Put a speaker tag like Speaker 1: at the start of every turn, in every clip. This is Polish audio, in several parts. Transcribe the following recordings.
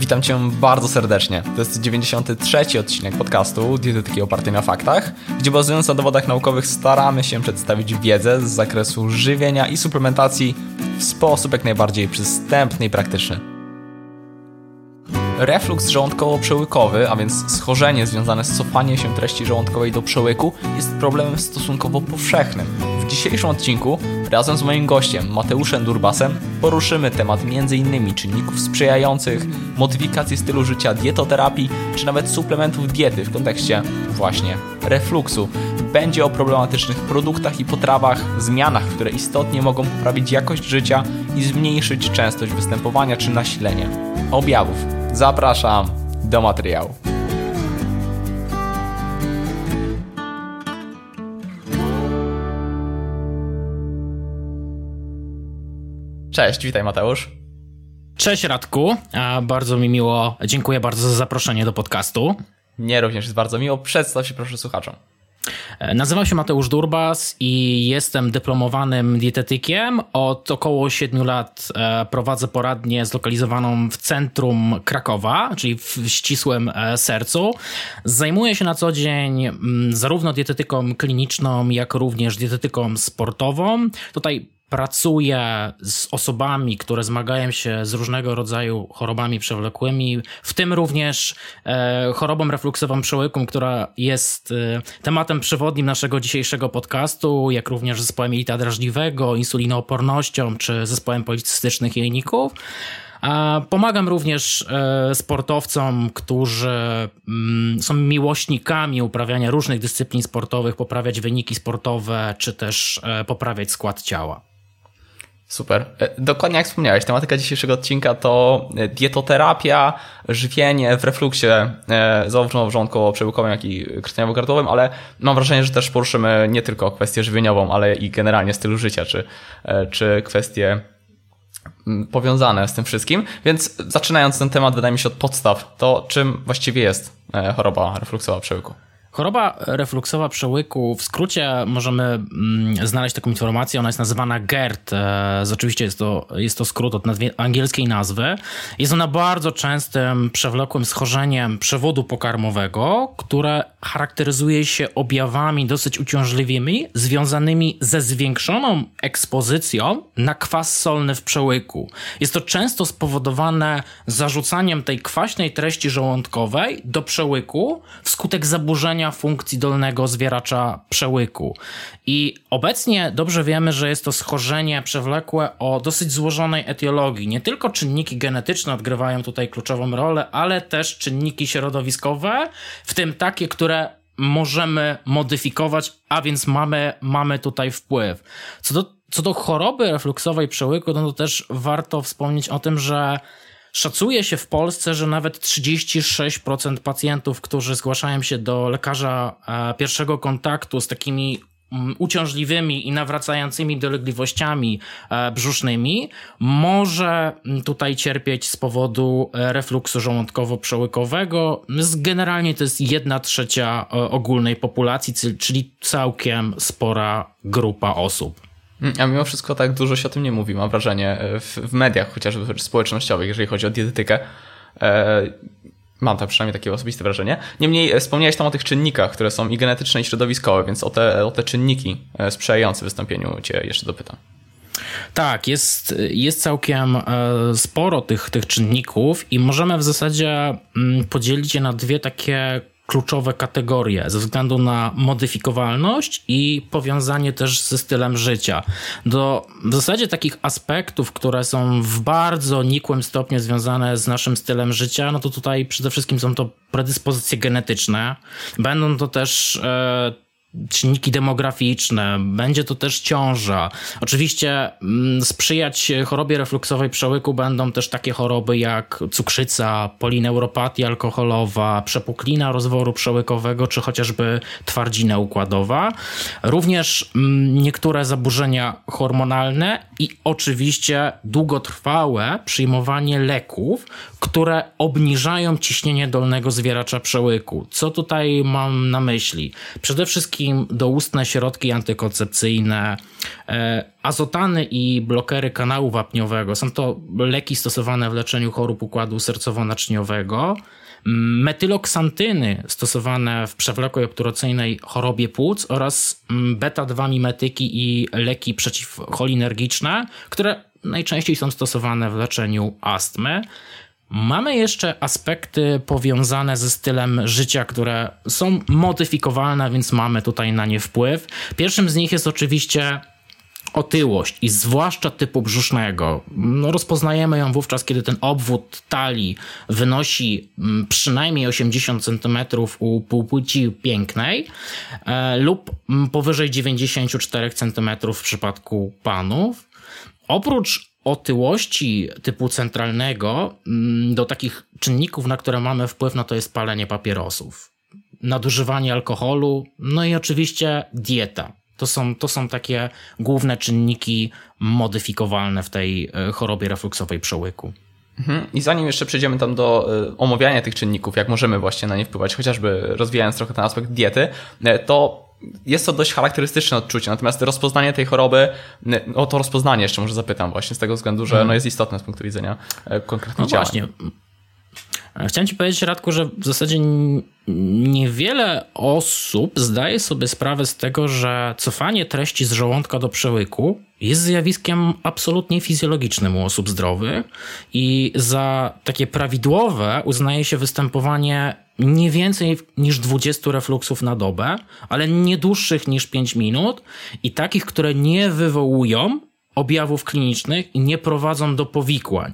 Speaker 1: Witam Cię bardzo serdecznie. To jest 93 odcinek podcastu Dietetyki opartej na faktach, gdzie bazując na dowodach naukowych staramy się przedstawić wiedzę z zakresu żywienia i suplementacji w sposób jak najbardziej przystępny i praktyczny. Reflux żołądkowo-przełykowy, a więc schorzenie związane z cofaniem się treści żołądkowej do przełyku, jest problemem stosunkowo powszechnym. W dzisiejszym odcinku razem z moim gościem Mateuszem Durbasem poruszymy temat m.in. czynników sprzyjających, modyfikacji stylu życia, dietoterapii, czy nawet suplementów diety w kontekście właśnie refluksu. Będzie o problematycznych produktach i potrawach, zmianach, które istotnie mogą poprawić jakość życia i zmniejszyć częstość występowania czy nasilenie objawów. Zapraszam do materiału. Cześć, witaj Mateusz.
Speaker 2: Cześć Radku, bardzo mi miło, dziękuję bardzo za zaproszenie do podcastu.
Speaker 1: Mnie również jest bardzo miło, przedstaw się proszę słuchaczom.
Speaker 2: E, nazywam się Mateusz Durbas i jestem dyplomowanym dietetykiem. Od około 7 lat e, prowadzę poradnię zlokalizowaną w centrum Krakowa, czyli w ścisłym e, sercu. Zajmuję się na co dzień mm, zarówno dietetyką kliniczną, jak również dietetyką sportową. Tutaj pracuję z osobami, które zmagają się z różnego rodzaju chorobami przewlekłymi, w tym również e, chorobą refluksową przełyku, która jest e, tematem przewodnim naszego dzisiejszego podcastu, jak również zespołem jelita drażliwego, insulinoopornością czy zespołem policystycznych jajników. Pomagam również e, sportowcom, którzy mm, są miłośnikami uprawiania różnych dyscyplin sportowych, poprawiać wyniki sportowe, czy też e, poprawiać skład ciała.
Speaker 1: Super. E, dokładnie jak wspomniałeś, tematyka dzisiejszego odcinka to e, dietoterapia, żywienie w refluksie e, zarówno wrzątkowo-przełykowym, jak i krtaniowo-gardłowym, ale mam wrażenie, że też poruszymy nie tylko kwestię żywieniową, ale i generalnie stylu życia, czy, czy kwestie mm, powiązane z tym wszystkim. Więc zaczynając ten temat, wydaje mi się od podstaw, to czym właściwie jest choroba refluksowa przełyku?
Speaker 2: Choroba refluksowa przełyku, w skrócie możemy mm, znaleźć taką informację, ona jest nazywana GERD. E, oczywiście jest to, jest to skrót od angielskiej nazwy. Jest ona bardzo częstym przewlekłym schorzeniem przewodu pokarmowego, które charakteryzuje się objawami dosyć uciążliwymi, związanymi ze zwiększoną ekspozycją na kwas solny w przełyku. Jest to często spowodowane zarzucaniem tej kwaśnej treści żołądkowej do przełyku wskutek zaburzenia funkcji dolnego zwieracza przełyku. I obecnie dobrze wiemy, że jest to schorzenie przewlekłe o dosyć złożonej etiologii. Nie tylko czynniki genetyczne odgrywają tutaj kluczową rolę, ale też czynniki środowiskowe, w tym takie, które możemy modyfikować, a więc mamy, mamy tutaj wpływ. Co do, co do choroby refluksowej przełyku, no to też warto wspomnieć o tym, że Szacuje się w Polsce, że nawet 36% pacjentów, którzy zgłaszają się do lekarza e, pierwszego kontaktu z takimi mm, uciążliwymi i nawracającymi dolegliwościami e, brzusznymi może mm, tutaj cierpieć z powodu e, refluksu żołądkowo-przełykowego. Generalnie to jest jedna trzecia ogólnej populacji, czyli całkiem spora grupa osób.
Speaker 1: Mm, a mimo wszystko tak dużo się o tym nie mówi, mam wrażenie, e, w, w mediach chociażby społecznościowych, jeżeli chodzi o dietetykę. E, mam tam przynajmniej takie osobiste wrażenie. Niemniej e, wspomniałeś tam o tych czynnikach, które są i genetyczne, i środowiskowe, więc o te, o te czynniki e, sprzyjające wystąpieniu Cię jeszcze dopytam.
Speaker 2: Tak, jest, jest całkiem sporo tych, tych czynników i możemy w zasadzie mm, podzielić je na dwie takie kluczowe kategorie ze względu na modyfikowalność i powiązanie też ze stylem życia. Do w zasadzie takich aspektów, które są w bardzo nikłym stopniu związane z naszym stylem życia, no to tutaj przede wszystkim są to predyspozycje genetyczne. Będą to też e, czynniki demograficzne, będzie to też ciąża. Oczywiście mm, sprzyjać chorobie refluksowej przełyku będą też takie choroby jak cukrzyca, polineuropatia alkoholowa, przepuklina rozworu przełykowego, czy chociażby twardzina układowa. Również mm, niektóre zaburzenia hormonalne i oczywiście długotrwałe przyjmowanie leków, które obniżają ciśnienie dolnego zwieracza przełyku. Co tutaj mam na myśli? Przede wszystkim wszystkim doustne środki antykoncepcyjne, e, azotany i blokery kanału wapniowego. Są to leki stosowane w leczeniu chorób układu sercowo-naczyniowego. Metyloksantyny stosowane w przewlekłej obturacyjnej chorobie płuc oraz beta-2 mimetyki i leki przeciwcholinergiczne, które najczęściej są stosowane w leczeniu astmy. Mamy jeszcze aspekty powiązane ze stylem życia, które są modyfikowalne, więc mamy tutaj na nie wpływ. Pierwszym z nich jest oczywiście otyłość i zwłaszcza typu brzusznego. No, rozpoznajemy ją wówczas, kiedy ten obwód talii wynosi mm, przynajmniej 80 cm u półpłci pięknej e, lub mm, powyżej 94 cm w przypadku panów. Oprócz otyłości typu centralnego, mm, do takich czynników, na które mamy wpływ, no to jest palenie papierosów, nadużywanie alkoholu, no i oczywiście dieta. To są, to są takie główne czynniki modyfikowalne w tej e, chorobie refluksowej przełyku.
Speaker 1: Mhm. I zanim jeszcze przejdziemy tam do e, omawiania tych czynników, jak możemy właśnie na nie wpływać, chociażby rozwijając trochę ten aspekt diety, e, to jest to dość charakterystyczne odczucie, natomiast rozpoznanie tej choroby, o to rozpoznanie jeszcze może zapytam właśnie z tego względu, że hmm. no jest istotne z punktu widzenia konkretnych no działań. Właśnie.
Speaker 2: Chciałem ci powiedzieć, Radku, że w zasadzie niewiele osób zdaje sobie sprawę z tego, że cofanie treści z żołądka do przełyku jest zjawiskiem absolutnie fizjologicznym u osób zdrowych i za takie prawidłowe uznaje się występowanie nie więcej niż 20 refluksów na dobę, ale nie dłuższych niż 5 minut i takich, które nie wywołują objawów klinicznych i nie prowadzą do powikłań.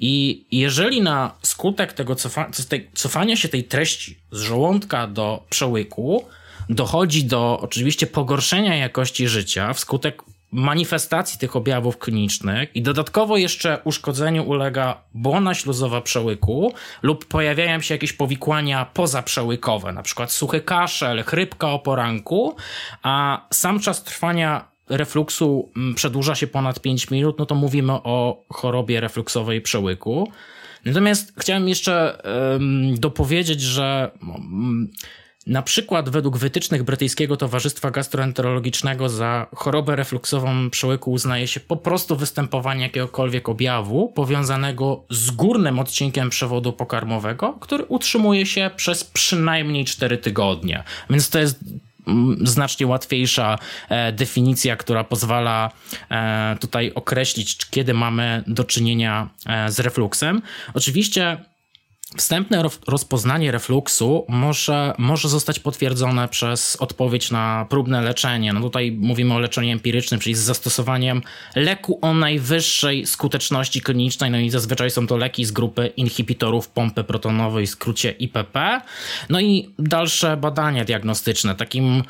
Speaker 2: I jeżeli na skutek tego cofa cofania się tej treści z żołądka do przełyku dochodzi do oczywiście pogorszenia jakości życia wskutek manifestacji tych objawów klinicznych i dodatkowo jeszcze uszkodzeniu ulega błona śluzowa przełyku lub pojawiają się jakieś powikłania pozaprzełykowe, na przykład suchy kaszel, chrypka o poranku, a sam czas trwania refluksu mm, przedłuża się ponad 5 minut, no to mówimy o chorobie refluksowej przełyku. Natomiast chciałem jeszcze dopowiedzieć, że um, na przykład według wytycznych brytyjskiego Towarzystwa Gastroenterologicznego za chorobę refluksową przełyku uznaje się po prostu występowanie jakiegokolwiek objawu powiązanego z górnym odcinkiem przewodu pokarmowego, który utrzymuje się przez przynajmniej 4 tygodnie. Więc to jest znacznie łatwiejsza e, definicja, która pozwala e, tutaj określić, kiedy mamy do czynienia e, z refluksem. Oczywiście Wstępne rozpoznanie refluksu może, może zostać potwierdzone przez odpowiedź na próbne leczenie. No tutaj mówimy o leczeniu empirycznym, czyli z zastosowaniem leku o najwyższej skuteczności klinicznej, no i zazwyczaj są to leki z grupy inhibitorów pompy protonowej, w skrócie IPP. No i dalsze badania diagnostyczne. Takim mm,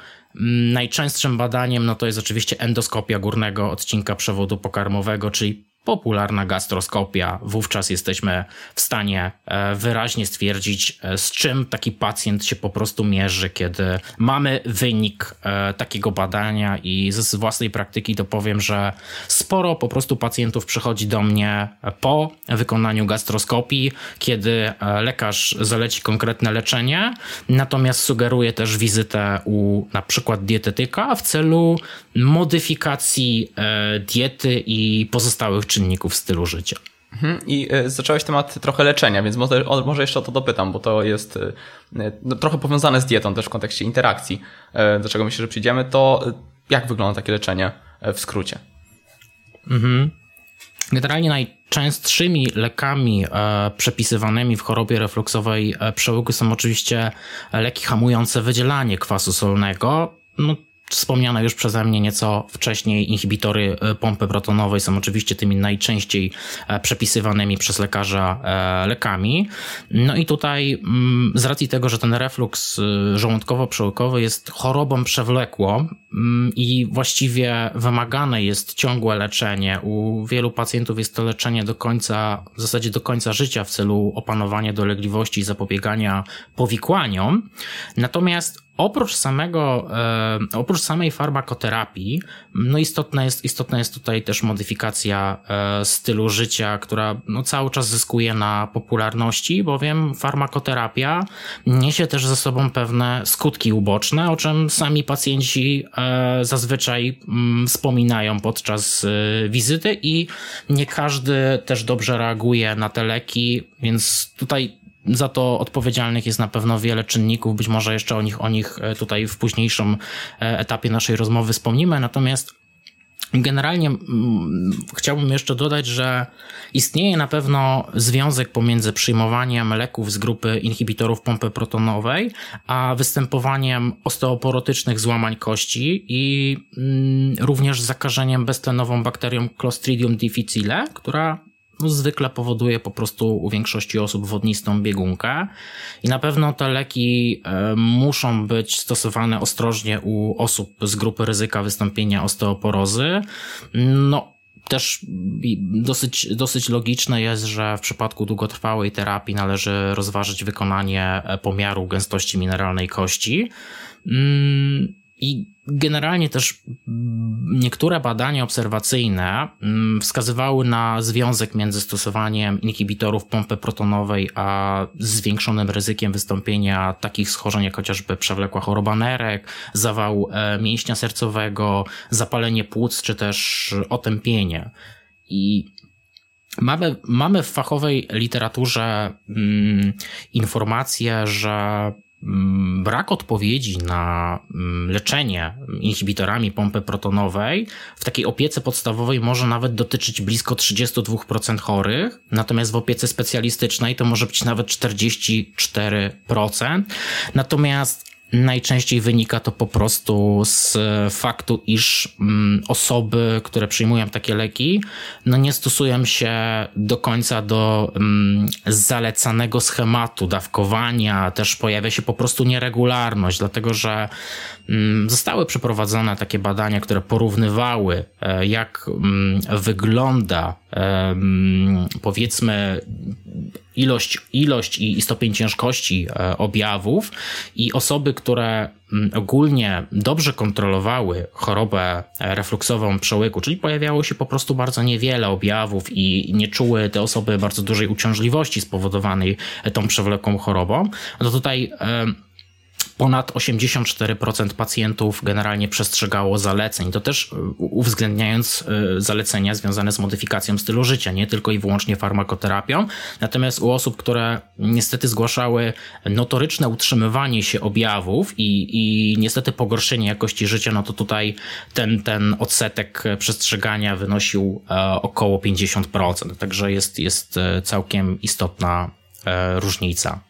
Speaker 2: najczęstszym badaniem no to jest oczywiście endoskopia górnego odcinka przewodu pokarmowego, czyli popularna gastroskopia. Wówczas jesteśmy w stanie e, wyraźnie stwierdzić, e, z czym taki pacjent się po prostu mierzy, kiedy mamy wynik e, takiego badania i z własnej praktyki to powiem, że sporo po prostu pacjentów przychodzi do mnie po wykonaniu gastroskopii, kiedy lekarz zaleci konkretne leczenie, natomiast sugeruje też wizytę u na przykład dietetyka w celu modyfikacji diety i pozostałych czynników stylu życia.
Speaker 1: Mhm. I e, zacząłeś temat trochę leczenia, więc może, może jeszcze o to dopytam, bo to jest e, no, trochę powiązane z dietą też w kontekście interakcji, e, do czego myślę, że przyjdziemy. To jak wygląda takie leczenie w skrócie?
Speaker 2: Mhm. Generalnie najczęstszymi lekami e, przepisywanymi w chorobie refluksowej e, przełyku są oczywiście leki hamujące wydzielanie kwasu solnego. No, Wspomniane już przeze mnie nieco wcześniej inhibitory e, pompy protonowej są oczywiście tymi najczęściej e, przepisywanymi przez lekarza e, lekami. No i tutaj mm, z racji tego, że ten refluks żołądkowo-przełykowy jest chorobą przewlekłą mm, i właściwie wymagane jest ciągłe leczenie. U wielu pacjentów jest to leczenie do końca, w zasadzie do końca życia w celu opanowania dolegliwości i zapobiegania powikłaniom. Natomiast Oprócz samego, e, oprócz samej farmakoterapii, no istotna jest, istotna jest tutaj też modyfikacja e, stylu życia, która no cały czas zyskuje na popularności, bowiem farmakoterapia niesie też ze sobą pewne skutki uboczne, o czym sami pacjenci e, zazwyczaj mm, wspominają podczas wizyty i nie każdy też dobrze reaguje na te leki, więc tutaj za to odpowiedzialnych jest na pewno wiele czynników, być może jeszcze o nich, o nich e, tutaj w późniejszym e, etapie naszej rozmowy wspomnimy, natomiast Generalnie mm, chciałbym jeszcze dodać, że istnieje na pewno związek pomiędzy przyjmowaniem leków z grupy inhibitorów pompy protonowej, a występowaniem osteoporotycznych złamań kości i mm, również zakażeniem beztlenową bakterią Clostridium difficile, która zwykle powoduje po prostu u większości osób wodnistą biegunkę i na pewno te leki e, muszą być stosowane ostrożnie u osób z grupy ryzyka wystąpienia osteoporozy. No, też dosyć, dosyć logiczne jest, że w przypadku długotrwałej terapii należy rozważyć wykonanie e, pomiaru gęstości mineralnej kości. Mm, I Generalnie też niektóre badania obserwacyjne mm, wskazywały na związek między stosowaniem inhibitorów pompy protonowej a zwiększonym ryzykiem wystąpienia takich schorzeń jak chociażby przewlekła choroba nerek, zawał e, mięśnia sercowego, zapalenie płuc czy też otępienie. I Mamy, mamy w fachowej literaturze mm, informację, że brak odpowiedzi na mm, leczenie inhibitorami pompy protonowej w takiej opiece podstawowej może nawet dotyczyć blisko 32% chorych, natomiast w opiece specjalistycznej to może być nawet 44%. Natomiast Najczęściej wynika to po prostu z faktu, iż mm, osoby, które przyjmują takie leki, no nie stosują się do końca do mm, zalecanego schematu dawkowania, też pojawia się po prostu nieregularność, dlatego że mm, zostały przeprowadzone takie badania, które porównywały, e, jak wygląda powiedzmy ilość, ilość i stopień ciężkości e, objawów i osoby, które ogólnie dobrze kontrolowały chorobę refluksową przełyku, czyli pojawiało się po prostu bardzo niewiele objawów i nie czuły te osoby bardzo dużej uciążliwości spowodowanej tą przewlekłą chorobą, no tutaj ponad 84% pacjentów generalnie przestrzegało zaleceń. To też e, uwzględniając e, zalecenia związane z modyfikacją stylu życia, nie tylko i wyłącznie farmakoterapią. Natomiast u osób, które niestety zgłaszały notoryczne utrzymywanie się objawów i, i niestety pogorszenie jakości życia, no to tutaj ten, ten odsetek przestrzegania wynosił e, około 50%. Także jest, jest całkiem istotna różnica.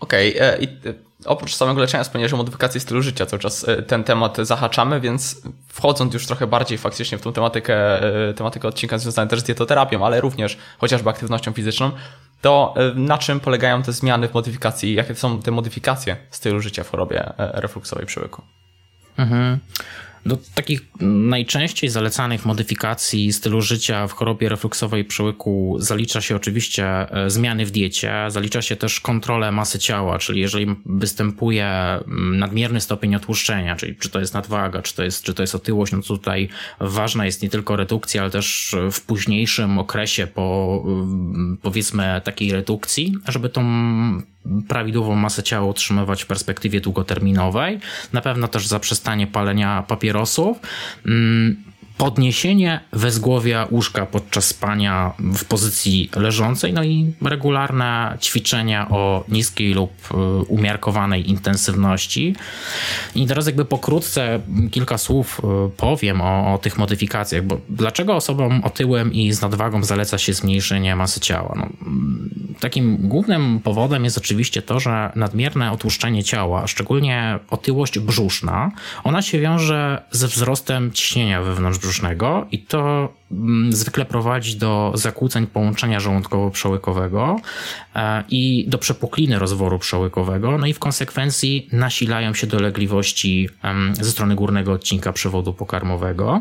Speaker 1: Okej, okay oprócz samego leczenia wspomniałeś o modyfikacji stylu życia, cały czas e, ten temat zahaczamy, więc wchodząc już trochę bardziej faktycznie w tą tematykę, e, tematykę odcinka związaną też z dietoterapią, ale również chociażby aktywnością fizyczną, to e, na czym polegają te zmiany w modyfikacji, jakie są te modyfikacje stylu życia w chorobie refluksowej przełyku? Mhm.
Speaker 2: Do takich najczęściej zalecanych modyfikacji stylu życia w chorobie refluksowej przełyku zalicza się oczywiście e, zmiany w diecie, zalicza się też kontrolę masy ciała, czyli jeżeli występuje mm, nadmierny stopień otłuszczenia, czyli czy to jest nadwaga, czy to jest, czy to jest otyłość, no tutaj ważna jest nie tylko redukcja, ale też w późniejszym okresie po mm, powiedzmy takiej redukcji, żeby tą prawidłową masę ciała utrzymywać w perspektywie długoterminowej. Na pewno też zaprzestanie palenia papierosów. Mm, podniesienie wezgłowia łóżka podczas spania w pozycji leżącej, no i regularne ćwiczenia o niskiej lub y, umiarkowanej intensywności. I teraz jakby pokrótce kilka słów y, powiem o, o tych modyfikacjach, bo dlaczego osobom otyłym i z nadwagą zaleca się zmniejszenie masy ciała? No, takim głównym powodem jest oczywiście to, że nadmierne otłuszczenie ciała, szczególnie otyłość brzuszna, ona się wiąże ze wzrostem ciśnienia wewnątrz i to mm, zwykle prowadzi do zakłóceń połączenia żołądkowo-przełykowego e, i do przepukliny rozworu przełykowego, no i w konsekwencji nasilają się dolegliwości ze strony górnego odcinka przewodu pokarmowego.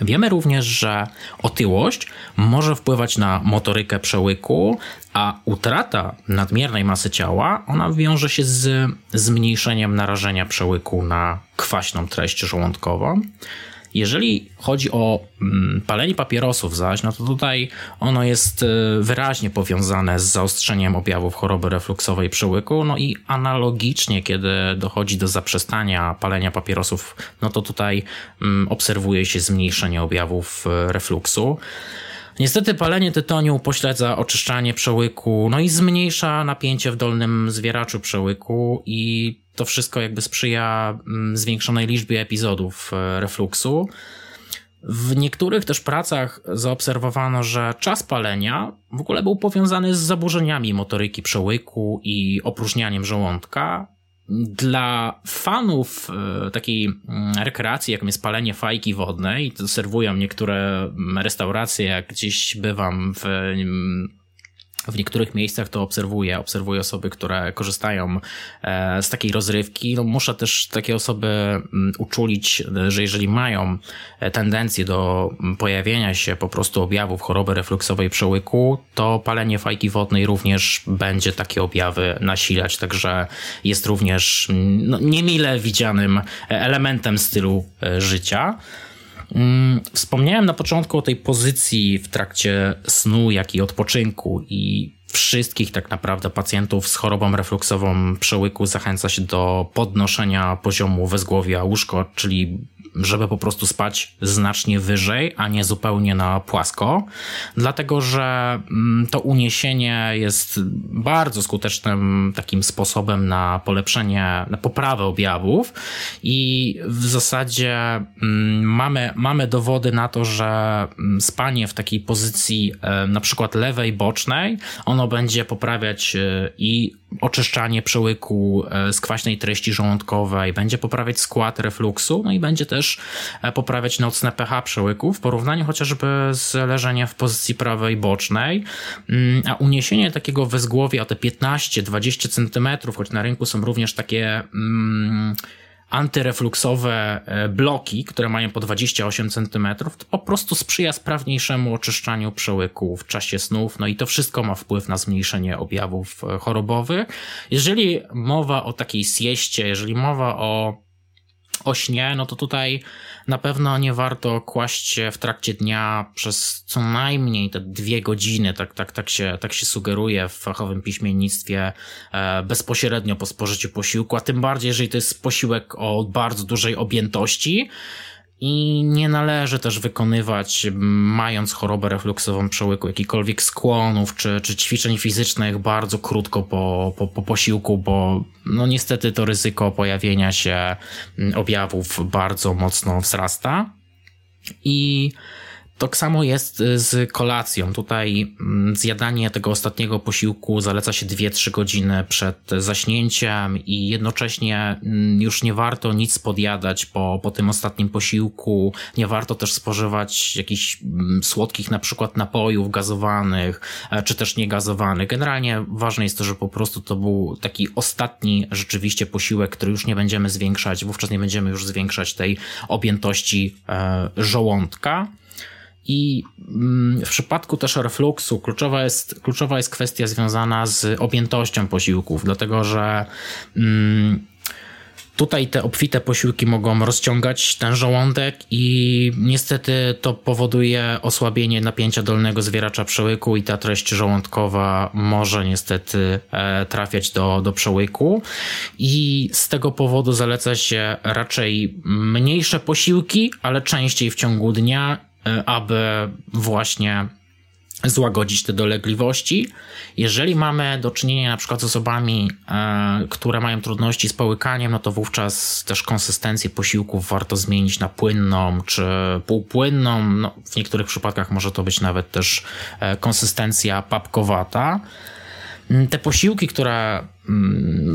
Speaker 2: Wiemy również, że otyłość może wpływać na motorykę przełyku, a utrata nadmiernej masy ciała, ona wiąże się z zmniejszeniem narażenia przełyku na kwaśną treść żołądkową. Jeżeli chodzi o mm, palenie papierosów zaś, no to tutaj ono jest e, wyraźnie powiązane z zaostrzeniem objawów choroby refluksowej przełyku, no i analogicznie, kiedy dochodzi do zaprzestania palenia papierosów, no to tutaj mm, obserwuje się zmniejszenie objawów e, refluksu. Niestety palenie tytoniu pośledza oczyszczanie przełyku, no i zmniejsza napięcie w dolnym zwieraczu przełyku i to wszystko jakby sprzyja mm, zwiększonej liczbie epizodów e, refluksu. W niektórych też pracach zaobserwowano, że czas palenia w ogóle był powiązany z zaburzeniami motoryki przełyku i opróżnianiem żołądka. Dla fanów e, takiej mm, rekreacji, jaką jest palenie fajki wodnej, to serwują niektóre restauracje, jak gdzieś bywam w w niektórych miejscach to obserwuję, obserwuję osoby, które korzystają e, z takiej rozrywki. No, muszę też takie osoby mm, uczulić, że jeżeli mają e, tendencję do mm, pojawienia się po prostu objawów choroby refluksowej przełyku, to palenie fajki wodnej również będzie takie objawy nasilać, także jest również mm, no, niemile widzianym elementem stylu e, życia. Mm, wspomniałem na początku o tej pozycji w trakcie snu, jak i odpoczynku i wszystkich tak naprawdę pacjentów z chorobą refluksową przełyku zachęca się do podnoszenia poziomu wezgłowia łóżko, czyli żeby po prostu spać znacznie wyżej, a nie zupełnie na płasko, dlatego że mm, to uniesienie jest bardzo skutecznym takim sposobem na polepszenie, na poprawę objawów i w zasadzie mm, mamy, mamy dowody na to, że mm, spanie w takiej pozycji e, na przykład lewej, bocznej, ono będzie poprawiać e, i oczyszczanie przełyku e, z kwaśnej treści żołądkowej, będzie poprawiać skład refluksu, no i będzie też e, poprawiać nocne pH przełyku w porównaniu chociażby z leżeniem w pozycji prawej bocznej, mm, a uniesienie takiego wezgłowia te 15-20 cm, choć na rynku są również takie mm, antyrefluksowe e, bloki, które mają po 28 cm, to po prostu sprzyja sprawniejszemu oczyszczaniu przełyku w czasie snów, no i to wszystko ma wpływ na zmniejszenie objawów e, chorobowych. Jeżeli mowa o takiej sieście, jeżeli mowa o o śnie, no to tutaj na pewno nie warto kłaść się w trakcie dnia przez co najmniej te dwie godziny, tak, tak, tak, się, tak się sugeruje w fachowym piśmiennictwie, e, bezpośrednio po spożyciu posiłku, a tym bardziej, jeżeli to jest posiłek o bardzo dużej objętości, i nie należy też wykonywać, mając chorobę refluksową przełyku, jakichkolwiek skłonów czy, czy ćwiczeń fizycznych bardzo krótko po, po, po posiłku, bo no niestety to ryzyko pojawienia się objawów bardzo mocno wzrasta. I tak samo jest y, z kolacją. Tutaj mm, zjadanie tego ostatniego posiłku zaleca się 2-3 godziny przed zaśnięciem i jednocześnie mm, już nie warto nic podjadać po, po tym ostatnim posiłku. Nie warto też spożywać jakichś mm, słodkich na przykład napojów gazowanych, e, czy też niegazowanych. Generalnie ważne jest to, że po prostu to był taki ostatni rzeczywiście posiłek, który już nie będziemy zwiększać, wówczas nie będziemy już zwiększać tej objętości e, żołądka. I mm, w przypadku też refluksu kluczowa jest, kluczowa jest kwestia związana z objętością posiłków, dlatego że mm, Tutaj te obfite posiłki mogą rozciągać ten żołądek i niestety to powoduje osłabienie napięcia dolnego zwieracza przełyku i ta treść żołądkowa może niestety e, trafiać do, do przełyku. I z tego powodu zaleca się raczej mniejsze posiłki, ale częściej w ciągu dnia aby właśnie złagodzić te dolegliwości. Jeżeli mamy do czynienia na przykład z osobami, e, które mają trudności z połykaniem, no to wówczas też konsystencję posiłków warto zmienić na płynną czy półpłynną. No, w niektórych przypadkach może to być nawet też e, konsystencja papkowata. Te posiłki, które mm,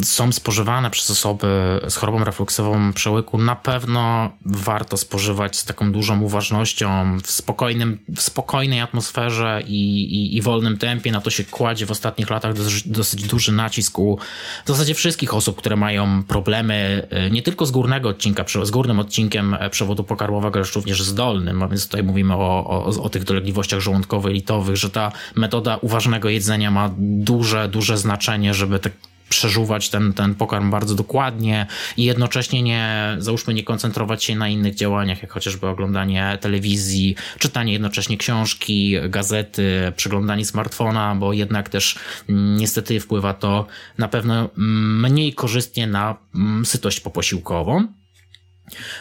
Speaker 2: są spożywane przez osoby z chorobą refluksową przełyku, na pewno warto spożywać z taką dużą uważnością, w, spokojnym, w spokojnej atmosferze i, i, i wolnym tempie. Na to się kładzie w ostatnich latach dosyć, duży nacisk u w zasadzie wszystkich osób, które mają problemy e, nie tylko z górnego odcinka, z górnym odcinkiem e, przewodu pokarmowego, lecz również z dolnym. A więc tutaj mówimy o, o, o tych dolegliwościach żołądkowo-litowych, że ta metoda uważnego jedzenia ma duże, duże znaczenie, żeby te przeżuwać ten, ten pokarm bardzo dokładnie i jednocześnie nie, załóżmy, nie koncentrować się na innych działaniach, jak chociażby oglądanie telewizji, czytanie jednocześnie książki, gazety, przeglądanie smartfona, bo jednak też mm, niestety wpływa to na pewno mniej korzystnie na mm, sytość poposiłkową.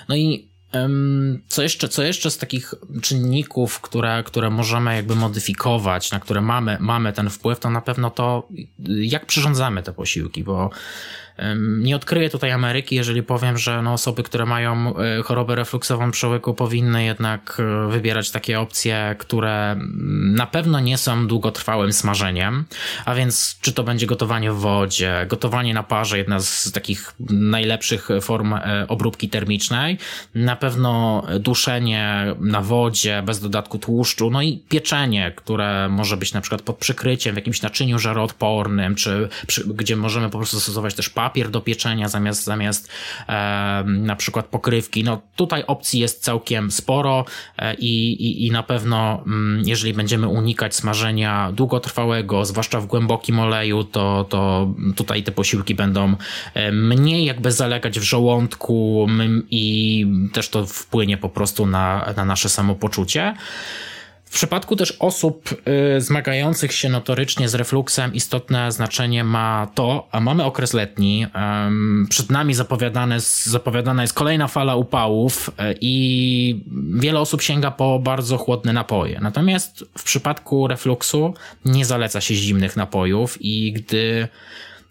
Speaker 2: No i co jeszcze, co jeszcze z takich czynników, które, które możemy jakby modyfikować, na które mamy, mamy ten wpływ, to na pewno to, jak przyrządzamy te posiłki, bo nie odkryję tutaj Ameryki, jeżeli powiem, że no osoby, które mają e, chorobę refluksową przełyku powinny jednak e, wybierać takie opcje, które na pewno nie są długotrwałym smażeniem, a więc czy to będzie gotowanie w wodzie, gotowanie na parze, jedna z takich najlepszych form e, obróbki termicznej, na pewno duszenie na wodzie bez dodatku tłuszczu, no i pieczenie, które może być na przykład pod przykryciem w jakimś naczyniu żaroodpornym, czy przy, gdzie możemy po prostu stosować też parę papier do pieczenia zamiast, zamiast e, na przykład pokrywki. No tutaj opcji jest całkiem sporo e, i, i, i na pewno mm, jeżeli będziemy unikać smażenia długotrwałego, zwłaszcza w głębokim oleju, to, to tutaj te posiłki będą e, mniej jakby zalegać w żołądku i też to wpłynie po prostu na, na nasze samopoczucie. W przypadku też osób y, zmagających się notorycznie z refluksem istotne znaczenie ma to, a mamy okres letni, przed nami zapowiadane, zapowiadana jest kolejna fala upałów y, i wiele osób sięga po bardzo chłodne napoje. Natomiast w przypadku refluksu nie zaleca się zimnych napojów i gdy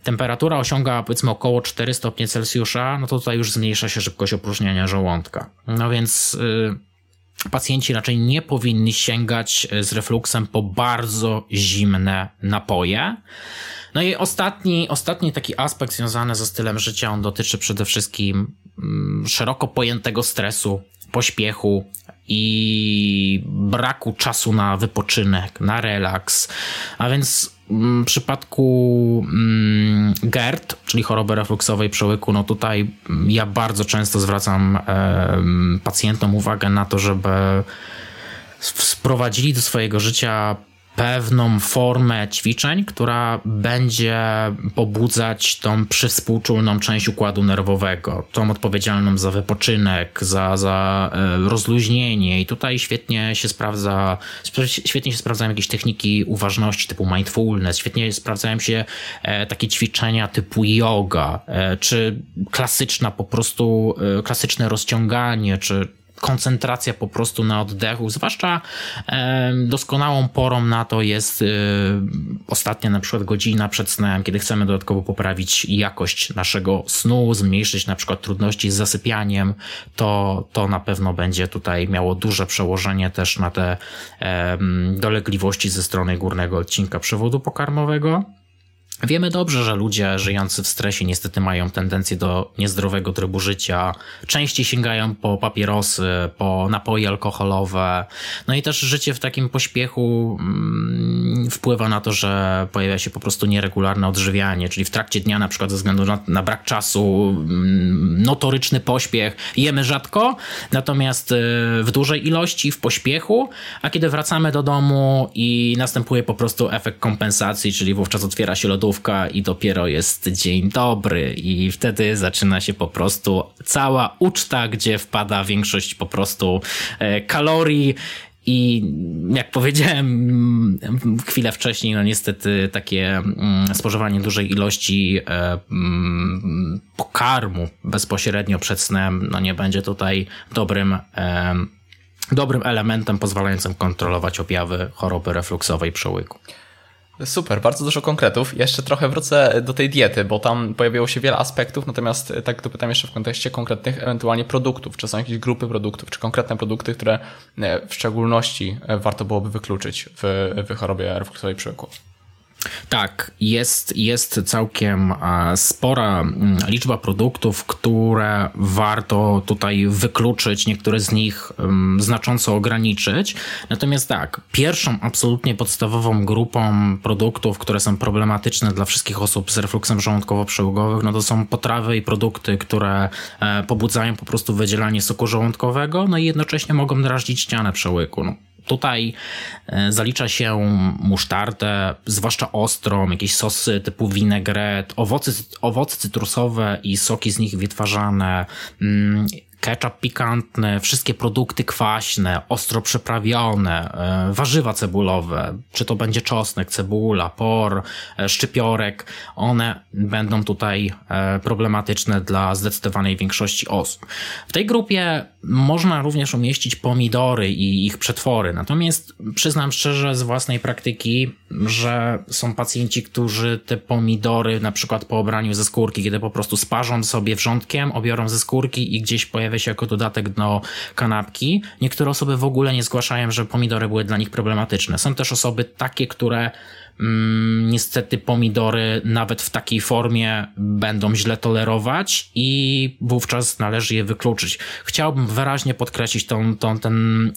Speaker 2: temperatura osiąga powiedzmy około 4 stopnie Celsjusza, no to tutaj już zmniejsza się szybkość opróżniania żołądka. No więc y, pacjenci raczej nie powinni sięgać e, z refluksem po bardzo zimne napoje. No i ostatni, ostatni taki aspekt związany ze stylem życia, on dotyczy przede wszystkim mm, szeroko pojętego stresu, pośpiechu i braku czasu na wypoczynek, na relaks. A więc w przypadku mm, GERD, czyli choroby refluksowej przełyku, no tutaj ja bardzo często zwracam pacjentom uwagę na to, żeby sprowadzili do swojego życia pewną formę ćwiczeń, która będzie pobudzać tą przywspółczulną część układu nerwowego, tą odpowiedzialną za wypoczynek, za, za e, rozluźnienie. I tutaj świetnie się sprawdza, świetnie się sprawdzają jakieś techniki uważności typu mindfulness, świetnie sprawdzają się e, takie ćwiczenia typu yoga, e, czy klasyczna po prostu, klasyczne rozciąganie, czy koncentracja po prostu na oddechu, zwłaszcza doskonałą porą na to jest e, ostatnia na przykład godzina przed snem, kiedy chcemy dodatkowo poprawić jakość naszego snu, zmniejszyć na przykład trudności z zasypianiem, to, to na pewno będzie tutaj miało duże przełożenie też na te dolegliwości ze strony górnego odcinka przewodu pokarmowego. Wiemy dobrze, że ludzie żyjący w stresie niestety mają tendencję do niezdrowego trybu życia, częściej sięgają po papierosy, po napoje alkoholowe. No i też życie w takim pośpiechu mm, wpływa na to, że pojawia się po prostu nieregularne odżywianie, czyli w trakcie dnia, na przykład ze względu na, na brak czasu, mm, notoryczny pośpiech, jemy rzadko, natomiast y, w dużej ilości, w pośpiechu, a kiedy wracamy do domu i następuje po prostu efekt kompensacji, czyli wówczas otwiera się lodówka, lodówka i dopiero jest dzień dobry i wtedy zaczyna się po prostu cała uczta, gdzie wpada większość po prostu e, kalorii i jak powiedziałem chwilę wcześniej, no niestety takie mm, spożywanie dużej ilości e, mm, pokarmu bezpośrednio przed snem, no nie będzie tutaj dobrym e, dobrym elementem pozwalającym kontrolować objawy choroby refluksowej przełyku.
Speaker 1: Super, bardzo dużo konkretów. Jeszcze trochę wrócę do tej diety, bo tam pojawiło się wiele aspektów, natomiast tak dopytam jeszcze w kontekście konkretnych ewentualnie produktów. Czy są jakieś grupy produktów, czy konkretne produkty, które e, w szczególności e, warto byłoby wykluczyć w, w chorobie refluksowej przyłyku?
Speaker 2: Tak, jest, jest całkiem e, spora mm, liczba produktów, które warto tutaj wykluczyć, niektóre z nich um, znacząco ograniczyć. Natomiast tak, pierwszą absolutnie podstawową grupą produktów, które są problematyczne dla wszystkich osób z refluksem żołądkowo-przełogowym, no to są potrawy i produkty, które e, pobudzają po prostu wydzielanie soku żołądkowego, no i jednocześnie mogą drażnić ścianę przełyku. No, Tutaj e, zalicza się musztardę, zwłaszcza ostrą, jakieś sosy typu vinegret, owoce, owoce cytrusowe i soki z nich wytwarzane, mm, ketchup pikantny, wszystkie produkty kwaśne, ostro przyprawione, e, warzywa cebulowe, czy to będzie czosnek, cebula, por, e, szczypiorek, one będą tutaj e, problematyczne dla zdecydowanej większości osób. W tej grupie można również umieścić pomidory i ich przetwory, natomiast przyznam szczerze z własnej praktyki, że są pacjenci, którzy te pomidory na przykład po obraniu ze skórki, kiedy po prostu sparzą sobie wrzątkiem, obiorą ze skórki i gdzieś pojawia się jako dodatek do kanapki. Niektóre osoby w ogóle nie zgłaszają, że pomidory były dla nich problematyczne. Są też osoby takie, które niestety pomidory nawet w takiej formie będą źle tolerować i wówczas należy je wykluczyć. Chciałbym wyraźnie podkreślić tą, tą ten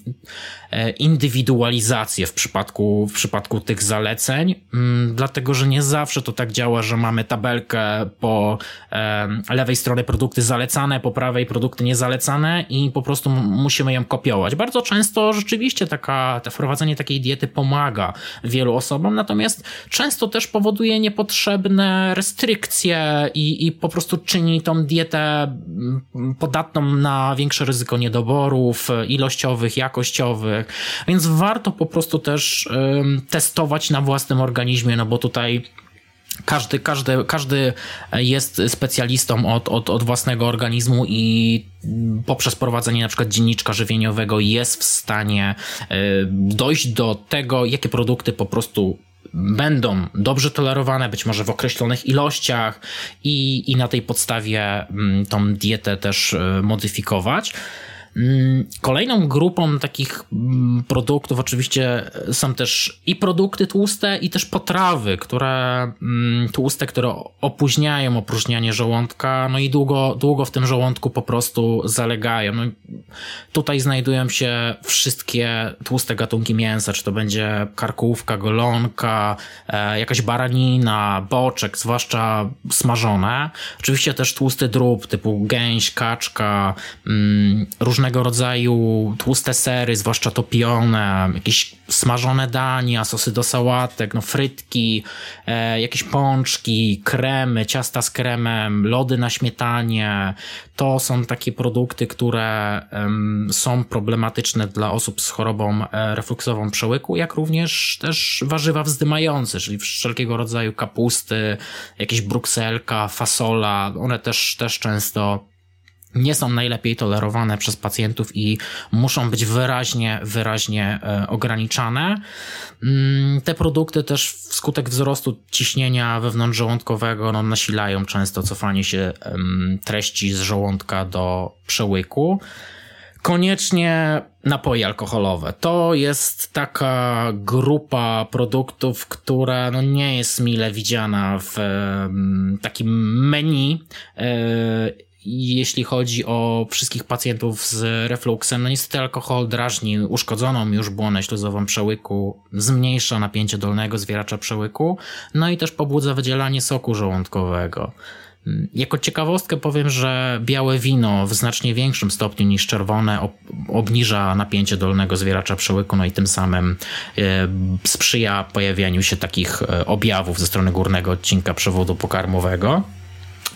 Speaker 2: e, indywidualizację w przypadku, w przypadku tych zaleceń, mm, dlatego że nie zawsze to tak działa, że mamy tabelkę po e, lewej stronie produkty zalecane, po prawej produkty niezalecane i po prostu musimy ją kopiować. Bardzo często rzeczywiście taka, wprowadzenie takiej diety pomaga wielu osobom, natomiast natomiast często też powoduje niepotrzebne restrykcje i, i po prostu czyni tą dietę mm, podatną na większe ryzyko niedoborów ilościowych, jakościowych, więc warto po prostu też testować na własnym organizmie, no bo tutaj każdy, każdy, każdy jest specjalistą od, od, od własnego organizmu i poprzez prowadzenie na przykład dzienniczka żywieniowego jest w stanie dojść do tego, jakie produkty po prostu będą dobrze tolerowane, być może w określonych ilościach i, i na tej podstawie mm, tą dietę też e, modyfikować. Mm, kolejną grupą takich mm, produktów oczywiście są też i produkty tłuste, i też potrawy, które mm, tłuste, które opóźniają opróżnianie żołądka, no i długo, długo w tym żołądku po prostu zalegają. No tutaj znajdują się wszystkie tłuste gatunki mięsa, czy to będzie karkówka, golonka, e, jakaś baranina, boczek, zwłaszcza smażone. Oczywiście też tłusty drób typu gęś, kaczka, różne różnego rodzaju tłuste sery, zwłaszcza topione, jakieś smażone dania, sosy do sałatek, no frytki, e, jakieś pączki, kremy, ciasta z kremem, lody na śmietanie. To są takie produkty, które są problematyczne dla osób z chorobą e, refluksową przełyku, jak również też warzywa wzdymające, czyli wszelkiego rodzaju kapusty, jakieś brukselka, fasola. One też, też często nie są najlepiej tolerowane przez pacjentów i muszą być wyraźnie, wyraźnie e, ograniczane. Mm, te produkty też wskutek wzrostu ciśnienia wewnątrzżołądkowego no, nasilają często cofanie się treści z żołądka do przełyku. Koniecznie napoje alkoholowe. To jest taka grupa produktów, która no nie jest mile widziana w takim menu e, jeśli chodzi o wszystkich pacjentów z refluksem, no niestety alkohol drażni uszkodzoną już błonę śluzową przełyku, zmniejsza napięcie dolnego zwieracza przełyku, no i też pobudza wydzielanie soku żołądkowego. Jako ciekawostkę powiem, że białe wino w znacznie większym stopniu niż czerwone obniża napięcie dolnego zwieracza przełyku, no i tym samym e, sprzyja pojawianiu się takich e, objawów ze strony górnego odcinka przewodu pokarmowego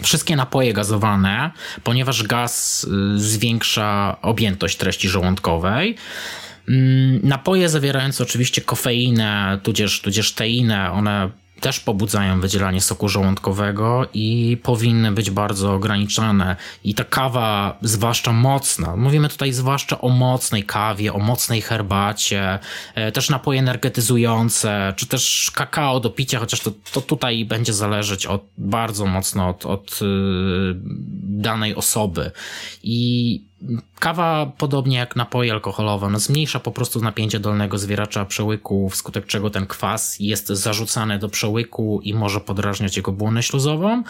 Speaker 2: wszystkie napoje gazowane, ponieważ gaz y, zwiększa objętość treści żołądkowej. Mm, napoje zawierające oczywiście kofeinę, tudzież, tudzież teinę, one też pobudzają wydzielanie soku żołądkowego i powinny być bardzo ograniczone. I ta kawa, zwłaszcza mocna, mówimy tutaj zwłaszcza o mocnej kawie, o mocnej herbacie, e, też napoje energetyzujące, czy też kakao do picia, chociaż to, to tutaj będzie zależeć od, bardzo mocno od, od yy, danej osoby. I kawa, podobnie jak napoje alkoholowe, zmniejsza po prostu napięcie dolnego zwieracza przełyku, wskutek czego ten kwas jest zarzucany do przełyku i może podrażniać jego błonę śluzową.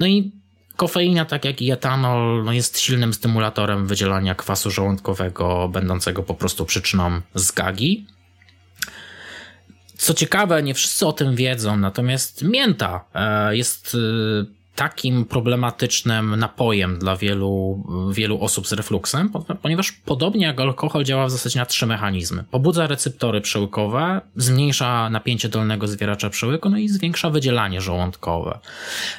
Speaker 2: No i Kofeina, tak jak i etanol, no jest silnym stymulatorem wydzielania kwasu żołądkowego, będącego po prostu przyczyną zgagi. Co ciekawe, nie wszyscy o tym wiedzą, natomiast mięta e, jest e, takim problematycznym napojem dla wielu, wielu osób z refluksem, ponieważ podobnie jak alkohol działa w zasadzie na trzy mechanizmy. Pobudza receptory przełykowe, zmniejsza napięcie dolnego zwieracza przełyku, no i zwiększa wydzielanie żołądkowe.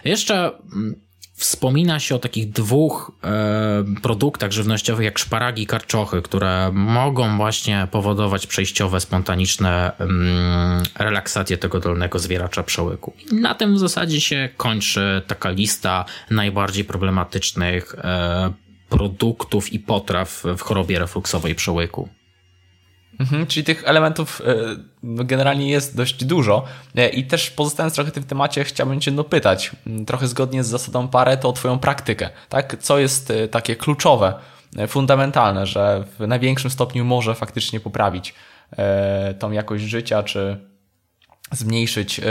Speaker 2: Jeszcze mm, Wspomina się o takich dwóch e, produktach żywnościowych, jak szparagi i karczochy, które mogą właśnie powodować przejściowe, spontaniczne mm, relaksacje tego dolnego zwieracza przełyku. I na tym w zasadzie się kończy taka lista najbardziej problematycznych e, produktów i potraw w chorobie refluksowej przełyku.
Speaker 1: Mhm, czyli tych elementów e, no, generalnie jest dość dużo. E, I też pozostając trochę w tym temacie, chciałbym Cię dopytać, trochę zgodnie z zasadą Pareto, o Twoją praktykę. Tak? Co jest e, takie kluczowe, fundamentalne, że w największym stopniu może faktycznie poprawić tą jakość życia, czy zmniejszyć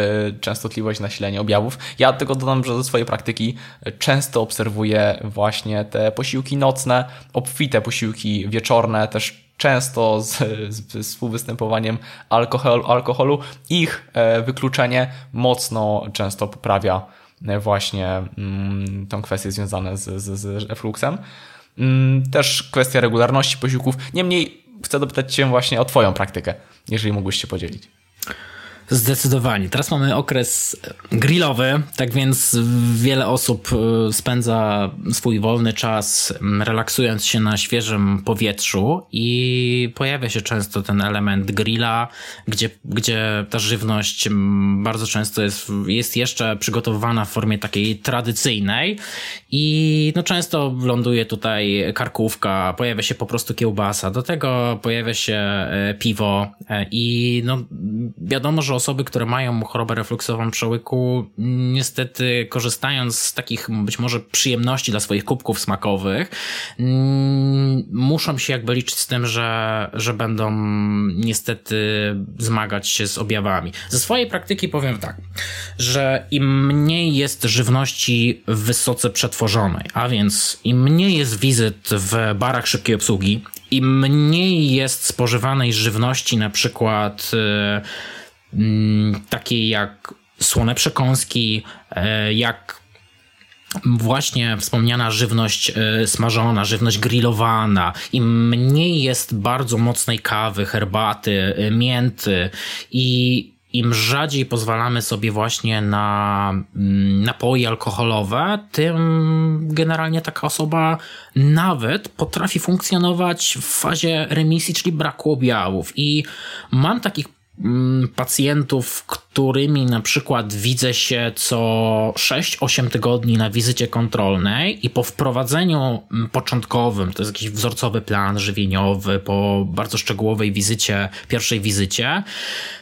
Speaker 1: częstotliwość nasilenia objawów. Ja tylko dodam, że ze swojej praktyki często obserwuję właśnie te posiłki nocne, obfite posiłki wieczorne, też często z, z, współwystępowaniem alkoholu, alkoholu, ich e, wykluczenie mocno często poprawia e, właśnie mm, tą kwestię związaną z, z, z. Mm, też kwestia regularności posiłków. Niemniej chcę dopytać Cię właśnie o Twoją praktykę, jeżeli mógłbyś się podzielić.
Speaker 2: Zdecydowanie. Teraz mamy okres grillowy, tak więc wiele osób e, spędza swój wolny czas relaksując się na świeżym powietrzu i pojawia się często ten element grilla, gdzie, gdzie ta żywność bardzo często jest, jest jeszcze przygotowywana w formie takiej tradycyjnej i no często ląduje tutaj karkówka, pojawia się po prostu kiełbasa, do tego pojawia się e, piwo e, i no wiadomo, że osoby, które mają chorobę refluksową przełyku, niestety korzystając z takich być może przyjemności dla swoich kubków smakowych, mm, muszą się jakby liczyć z tym, że, że będą niestety zmagać się z objawami. Ze swojej praktyki powiem tak, że im mniej jest żywności wysoce przetworzonej, a więc im mniej jest wizyt w barach szybkiej obsługi, im mniej jest spożywanej żywności, na przykład Mm, takie jak słone przekąski, e, jak właśnie wspomniana żywność e, smażona, żywność grillowana, im mniej jest bardzo mocnej kawy, herbaty, e, mięty i im rzadziej pozwalamy sobie właśnie na mm, napoje alkoholowe, tym generalnie taka osoba nawet potrafi funkcjonować w fazie remisji, czyli braku objawów. I mam takich Mm, pacjentów, którymi na przykład widzę się co 6-8 tygodni na wizycie kontrolnej i po wprowadzeniu mm, początkowym, to jest jakiś wzorcowy plan żywieniowy, po bardzo szczegółowej wizycie, pierwszej wizycie,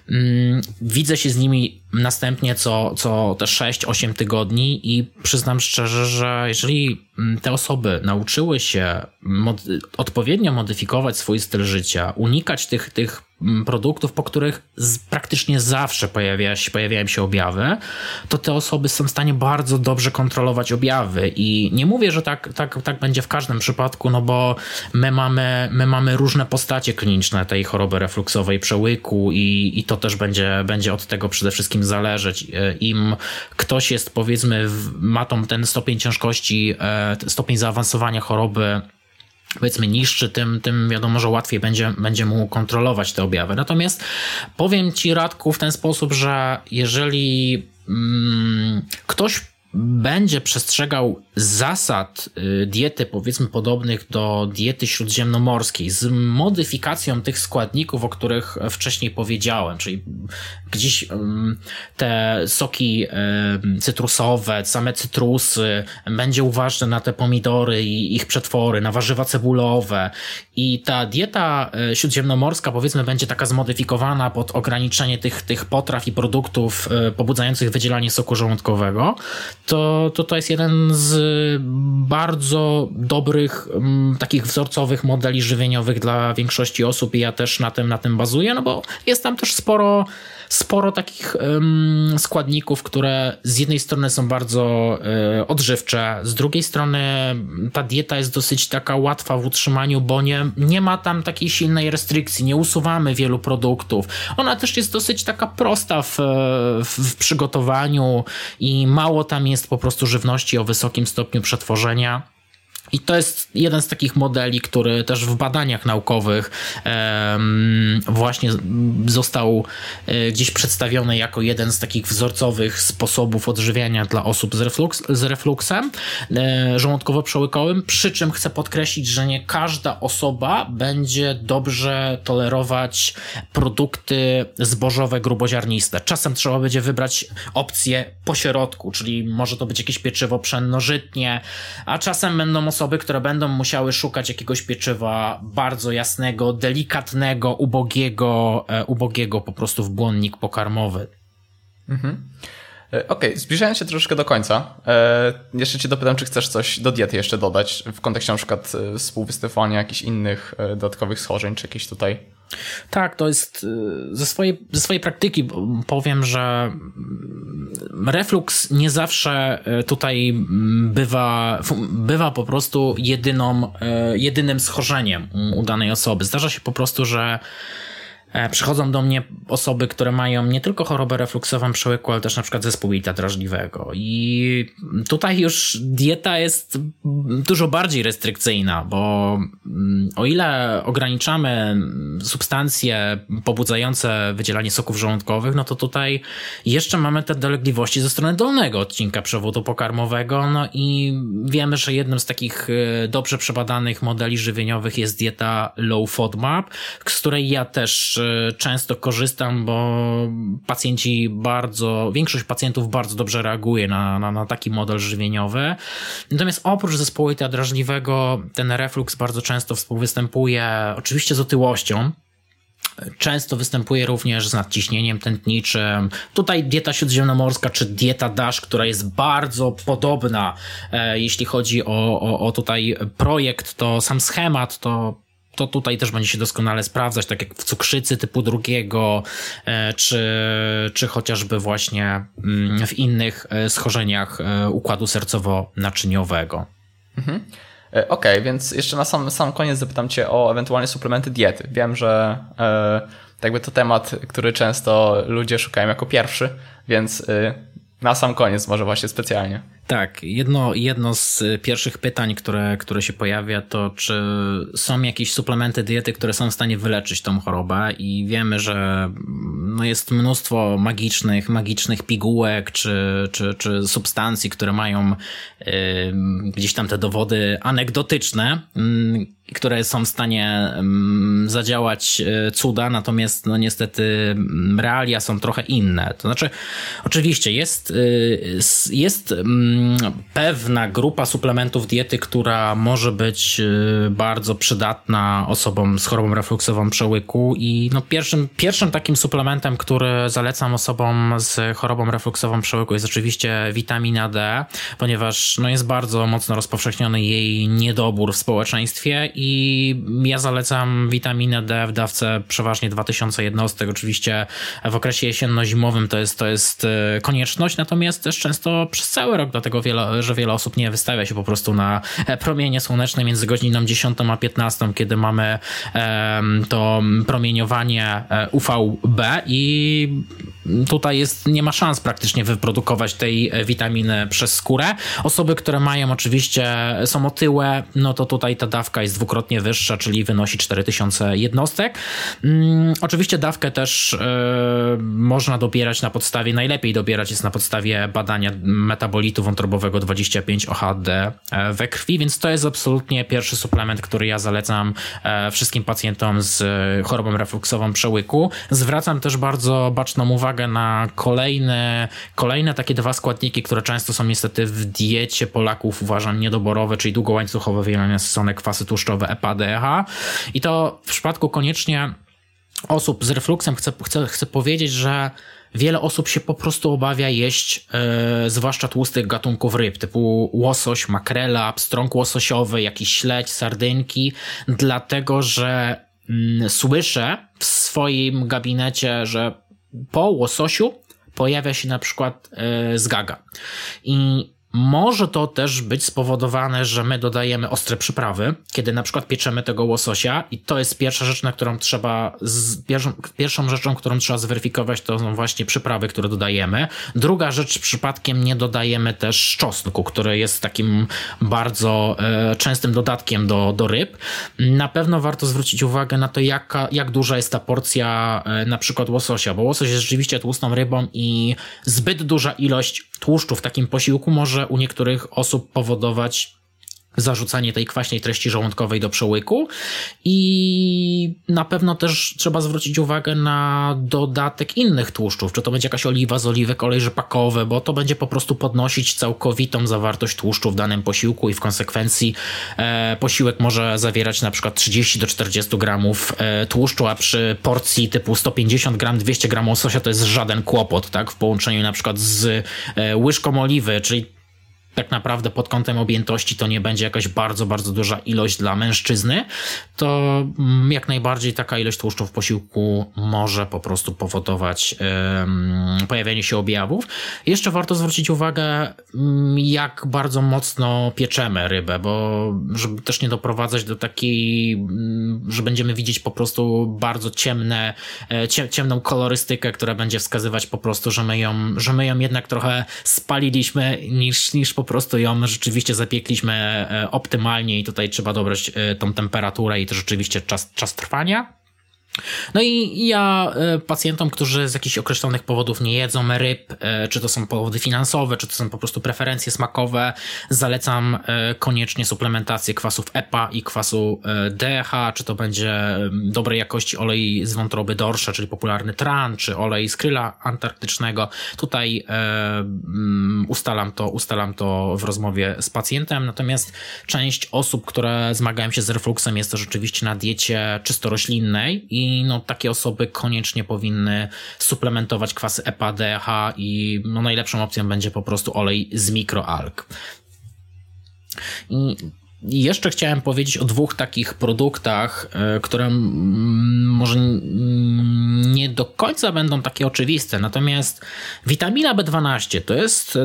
Speaker 2: mm, widzę się z nimi następnie co, co te 6-8 tygodni i przyznam szczerze, że jeżeli te osoby nauczyły się mod odpowiednio modyfikować swój styl życia, unikać tych, tych produktów, po których praktycznie zawsze pojawia się, pojawiają się objawy, to te osoby są w stanie bardzo dobrze kontrolować objawy. I nie mówię, że tak, tak, tak będzie w każdym przypadku, no bo my mamy, my mamy różne postacie kliniczne tej choroby refluksowej przełyku i, i to też będzie, będzie od tego przede wszystkim zależeć. Im ktoś jest, powiedzmy, ma tą, ten stopień ciężkości, e, stopień zaawansowania choroby powiedzmy niższy, tym, tym wiadomo, że łatwiej będzie, będzie mu kontrolować te objawy. Natomiast powiem Ci, Radku, w ten sposób, że jeżeli mm, ktoś będzie przestrzegał zasad y, diety, powiedzmy podobnych do diety śródziemnomorskiej, z modyfikacją tych składników, o których wcześniej powiedziałem, czyli gdzieś te soki cytrusowe, same cytrusy, będzie uważny na te pomidory i ich przetwory, na warzywa cebulowe. I ta dieta e, śródziemnomorska powiedzmy będzie taka zmodyfikowana pod ograniczenie tych, tych potraw i produktów e, pobudzających wydzielanie soku żołądkowego, to, to to jest jeden z bardzo dobrych, m, takich wzorcowych modeli żywieniowych dla większości osób i ja też na tym, na tym bazuję, no bo jest tam też sporo sporo takich um, składników, które z jednej strony są bardzo e, odżywcze, z drugiej strony ta dieta jest dosyć taka łatwa w utrzymaniu, bo nie, nie ma tam takiej silnej restrykcji, nie usuwamy wielu produktów. Ona też jest dosyć taka prosta w, w, w przygotowaniu i mało tam jest po prostu żywności o wysokim stopniu przetworzenia. I to jest jeden z takich modeli, który też w badaniach naukowych właśnie został e, gdzieś przedstawiony jako jeden z takich wzorcowych sposobów odżywiania dla osób z, reflux, z refluksem e, żołądkowo-przełykowym. Przy czym chcę podkreślić, że nie każda osoba będzie dobrze tolerować produkty zbożowe, gruboziarniste. Czasem trzeba będzie wybrać opcję pośrodku, czyli może to być jakieś pieczywo pszennożytnie, a czasem będą osoby, które będą musiały szukać jakiegoś pieczywa bardzo jasnego, delikatnego, ubogiego, e, ubogiego po prostu w błonnik pokarmowy.
Speaker 1: Mhm. E, okej, okay, zbliżając się troszeczkę do końca, e, jeszcze cię dopytam, czy chcesz coś do diety jeszcze dodać, w kontekście na przykład współwystępowania jakichś innych dodatkowych schorzeń, czy jakieś tutaj
Speaker 2: tak, to jest y, ze swojej, ze swojej praktyki powiem, że reflux nie zawsze y, tutaj bywa, bywa po prostu jedyną, y, jedynym schorzeniem u danej osoby. Zdarza się po prostu, że przychodzą do mnie osoby, które mają nie tylko chorobę refluksową przełyku, ale też na przykład zespół jelita drażliwego. I tutaj już dieta jest dużo bardziej restrykcyjna, bo mm, o ile ograniczamy substancje pobudzające wydzielanie soków żołądkowych, no to tutaj jeszcze mamy te dolegliwości ze strony dolnego odcinka przewodu pokarmowego, no i wiemy, że jednym z takich e, dobrze przebadanych modeli żywieniowych jest dieta low FODMAP, z której ja też często korzystam, bo pacjenci bardzo, większość pacjentów bardzo dobrze reaguje na, na, na taki model żywieniowy. Natomiast oprócz zespołu drażliwego, ten reflux bardzo często współwystępuje oczywiście z otyłością, Często występuje również z nadciśnieniem tętniczym. Tutaj dieta śródziemnomorska czy dieta DASH, która jest bardzo podobna, e, jeśli chodzi o, o, o tutaj projekt, to sam schemat to to tutaj też będzie się doskonale sprawdzać, tak jak w cukrzycy typu drugiego, e, czy, czy chociażby właśnie mm, w innych e, schorzeniach e, układu sercowo-naczyniowego.
Speaker 1: Mhm. Okej, okay, więc jeszcze na sam, sam koniec zapytam Cię o ewentualnie suplementy diety. Wiem, że e, jakby to temat, który często ludzie szukają jako pierwszy, więc na sam koniec może właśnie specjalnie.
Speaker 2: Tak, jedno, jedno z pierwszych pytań, które, które się pojawia, to czy są jakieś suplementy diety, które są w stanie wyleczyć tą chorobę i wiemy, że no jest mnóstwo magicznych, magicznych pigułek czy, czy, czy substancji, które mają y, gdzieś tam te dowody anegdotyczne, y, które są w stanie y, zadziałać y, cuda, natomiast no niestety realia są trochę inne. To znaczy, oczywiście jest, y, jest mm, pewna grupa suplementów diety, która może być y, bardzo przydatna osobom z chorobą refluksową przełyku i no pierwszym, pierwszym takim suplementem, który zalecam osobom z chorobą refluksową przełyku jest oczywiście witamina D, ponieważ no jest bardzo mocno rozpowszechniony jej niedobór w społeczeństwie i ja zalecam witaminę D w dawce przeważnie 2000 jednostek. Oczywiście w okresie jesienno-zimowym to jest, to jest y, konieczność, natomiast też często przez cały rok do dlatego, wiele, że wiele osób nie wystawia się po prostu na e, promienie słoneczne między godziną 10 a 15, kiedy mamy to promieniowanie e, UVB i tutaj jest, nie ma szans praktycznie wyprodukować tej e, witaminy przez skórę. Osoby, które mają oczywiście, są otyłe, no to tutaj ta dawka jest dwukrotnie wyższa, czyli wynosi 4000 jednostek. Hmm, oczywiście dawkę też można dobierać na podstawie, najlepiej dobierać jest na podstawie badania metabolitu wątrobowego 25 OHD e, we krwi, więc to jest absolutnie pierwszy suplement, który ja zalecam e, wszystkim pacjentom z chorobą refluksową przełyku. Zwracam też bardzo baczną uwagę na kolejne, kolejne takie dwa składniki, które często są niestety w diecie Polaków uważam niedoborowe, czyli długołańcuchowe wielonasycone kwasy tłuszczowe EPA-DHA i to w przypadku koniecznie osób z refluksem chcę, chcę, chcę powiedzieć, że wiele osób się po prostu obawia jeść, e, zwłaszcza tłustych gatunków ryb, typu łosoś, makrela, pstrąg łososiowy, jakiś śledź, sardynki, dlatego że mm, słyszę w swoim gabinecie, że po łososiu pojawia się na przykład e, zgaga. I może to też być spowodowane, że my dodajemy ostre przyprawy, kiedy na przykład pieczemy tego łososia i to jest pierwsza rzecz, na którą trzeba, z, pierwszą, pierwszą rzeczą, którą trzeba zweryfikować, to są właśnie przyprawy, które dodajemy. Druga rzecz, przypadkiem nie dodajemy też czosnku, który jest takim bardzo e, częstym dodatkiem do, do ryb. Na pewno warto zwrócić uwagę na to, jaka, jak duża jest ta porcja e, na przykład łososia, bo łosoś jest rzeczywiście tłustą rybą i zbyt duża ilość tłuszczu w takim posiłku może u niektórych osób powodować zarzucanie tej kwaśnej treści żołądkowej do przełyku. I na pewno też trzeba zwrócić uwagę na dodatek innych tłuszczów, czy to będzie jakaś oliwa z oliwek, olej rzepakowy, bo to będzie po prostu podnosić całkowitą zawartość tłuszczu w danym posiłku i w konsekwencji e, posiłek może zawierać na przykład 30 do 40 gramów e, tłuszczu, a przy porcji typu 150 gram, 200 gramów łososia to jest żaden kłopot, tak, w połączeniu na przykład z e, łyżką oliwy, czyli tak naprawdę pod kątem objętości to nie będzie jakaś bardzo, bardzo duża ilość dla mężczyzny, to mm, jak najbardziej taka ilość tłuszczu w posiłku może po prostu powodować pojawienie się objawów. Jeszcze warto zwrócić uwagę, mm, jak bardzo mocno pieczemy rybę, bo żeby też nie doprowadzać do takiej, mm, że będziemy widzieć po prostu bardzo ciemne, e, ciemną kolorystykę, która będzie wskazywać po prostu, że my ją, że my ją jednak trochę spaliliśmy niż, niż po po prostu ją rzeczywiście zapiekliśmy e, optymalnie i tutaj trzeba dobrać e, tą temperaturę i to rzeczywiście czas, czas trwania. No i ja e, pacjentom, którzy z jakichś określonych powodów nie jedzą ryb, e, czy to są powody finansowe, czy to są po prostu preferencje smakowe, zalecam e, koniecznie suplementację kwasów EPA i kwasu DH, czy to będzie dobrej jakości olej z wątroby dorsza, czyli popularny tran, czy olej z kryla antarktycznego. Tutaj mm, ustalam to, ustalam to w rozmowie z pacjentem, natomiast część osób, które zmagają się z refluksem jest to rzeczywiście na diecie czysto roślinnej i i no, takie osoby koniecznie powinny suplementować kwasy EPA, DH i no, najlepszą opcją będzie po prostu olej z mikroalg. I jeszcze chciałem powiedzieć o dwóch takich produktach, e, które może nie do końca będą takie oczywiste. Natomiast witamina B12 to jest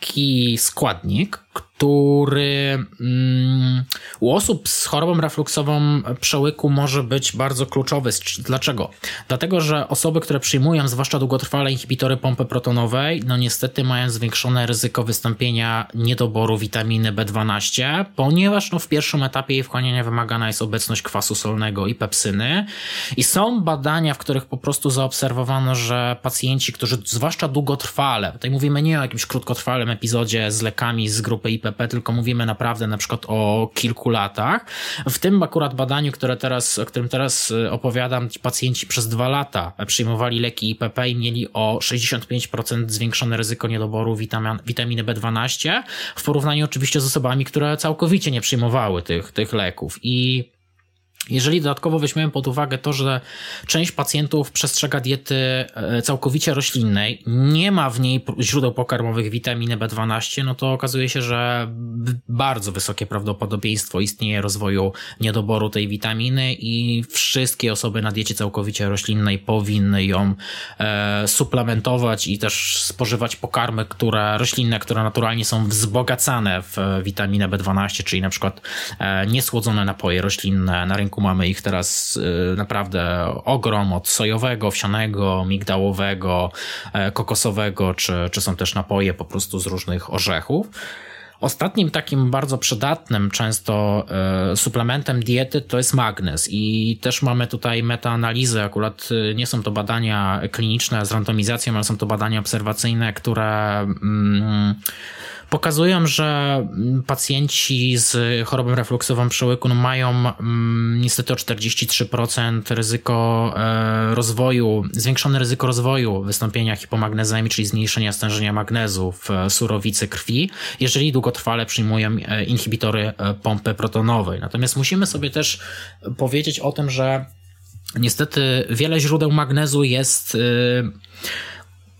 Speaker 2: taki składnik, który mm, u osób z chorobą refluksową przełyku może być bardzo kluczowy. Dlaczego? Dlatego, że osoby, które przyjmują zwłaszcza długotrwale inhibitory pompy protonowej, no niestety mają zwiększone ryzyko wystąpienia niedoboru witaminy B12, ponieważ no, w pierwszym etapie jej wchłaniania wymagana jest obecność kwasu solnego i pepsyny. I są badania, w których po prostu zaobserwowano, że pacjenci, którzy zwłaszcza długotrwale, tutaj mówimy nie o jakimś krótkotrwałym epizodzie z lekami z grupy IPP, tylko mówimy naprawdę na przykład o kilku latach. W tym akurat badaniu, które teraz, o którym teraz y, opowiadam, pacjenci przez dwa lata przyjmowali leki IPP i mieli o 65% zwiększone ryzyko niedoboru witamin, witaminy B12 w porównaniu oczywiście z osobami, które całkowicie nie przyjmowały tych, tych leków. I jeżeli dodatkowo weźmiemy pod uwagę to, że część pacjentów przestrzega diety e, całkowicie roślinnej, nie ma w niej źródeł pokarmowych witaminy B12, no to okazuje się, że bardzo wysokie prawdopodobieństwo istnieje rozwoju niedoboru tej witaminy i wszystkie osoby na diecie całkowicie roślinnej powinny ją e, suplementować i też spożywać pokarmy, które roślinne, które naturalnie są wzbogacane w witaminę B12, czyli na przykład e, niesłodzone napoje roślinne na rynku rynku mamy ich teraz y, naprawdę ogrom od sojowego, wsianego, migdałowego, e, kokosowego, czy, czy są też napoje po prostu z różnych orzechów. Ostatnim takim bardzo przydatnym często e, suplementem diety to jest magnez. I też mamy tutaj metaanalizy, akurat y, nie są to badania kliniczne z randomizacją, ale są to badania obserwacyjne, które mm, pokazują, że pacjenci z chorobą refluksową przełyku no mają mm, niestety o 43% ryzyko e, rozwoju, zwiększone ryzyko rozwoju wystąpienia hipomagnezemii, czyli zmniejszenia stężenia magnezu w surowicy krwi, jeżeli długotrwale przyjmują e, inhibitory e, pompy protonowej. Natomiast musimy sobie też powiedzieć o tym, że niestety wiele źródeł magnezu jest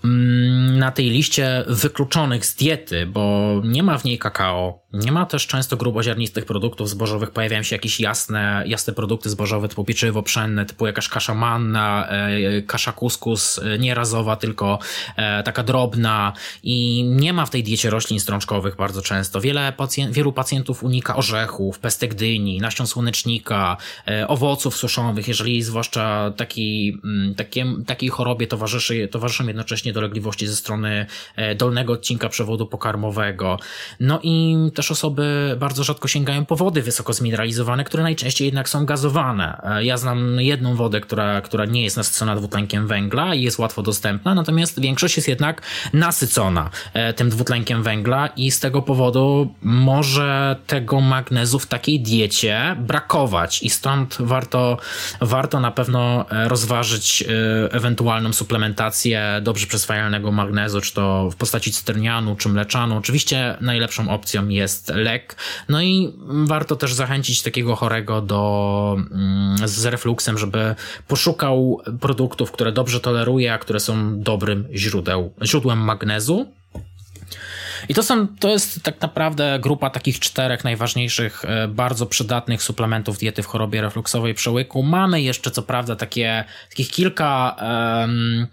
Speaker 2: mm, na tej liście wykluczonych z diety, bo nie ma w niej kakao, nie ma też często gruboziarnistych produktów zbożowych, pojawiają się jakieś jasne, jasne produkty zbożowe typu pieczywo pszenne, typu jakaś kasza manna, e, kasza kuskus, e, nie razowa, tylko e, taka drobna i nie ma w tej diecie roślin strączkowych bardzo często. Wiele pacjent, wielu pacjentów unika orzechów, pestek dyni, nasion słonecznika, owoców suszonych, jeżeli zwłaszcza taki, mm, takie, takiej chorobie towarzyszy, towarzyszą jednocześnie dolegliwości ze strony dolnego odcinka przewodu pokarmowego. No i też też osoby bardzo rzadko sięgają po wody wysoko zmineralizowane, które najczęściej jednak są gazowane. E, ja znam jedną wodę, która, która nie jest nasycona dwutlenkiem węgla i jest łatwo dostępna, natomiast większość jest jednak nasycona e, tym dwutlenkiem węgla i z tego powodu może tego magnezu w takiej diecie brakować i stąd warto, warto na pewno e, rozważyć ewentualną suplementację dobrze przyswajalnego magnezu, czy to w postaci cytrynianu, czy mleczanu. Oczywiście najlepszą opcją jest jest lek. No i warto też zachęcić takiego chorego do, mm, z refluksem, żeby poszukał produktów, które dobrze toleruje, a które są dobrym źródeł, źródłem magnezu. I to są, to jest tak naprawdę grupa takich czterech najważniejszych, e, bardzo przydatnych suplementów diety w chorobie refluksowej przełyku. Mamy jeszcze co prawda takie, takich kilka um,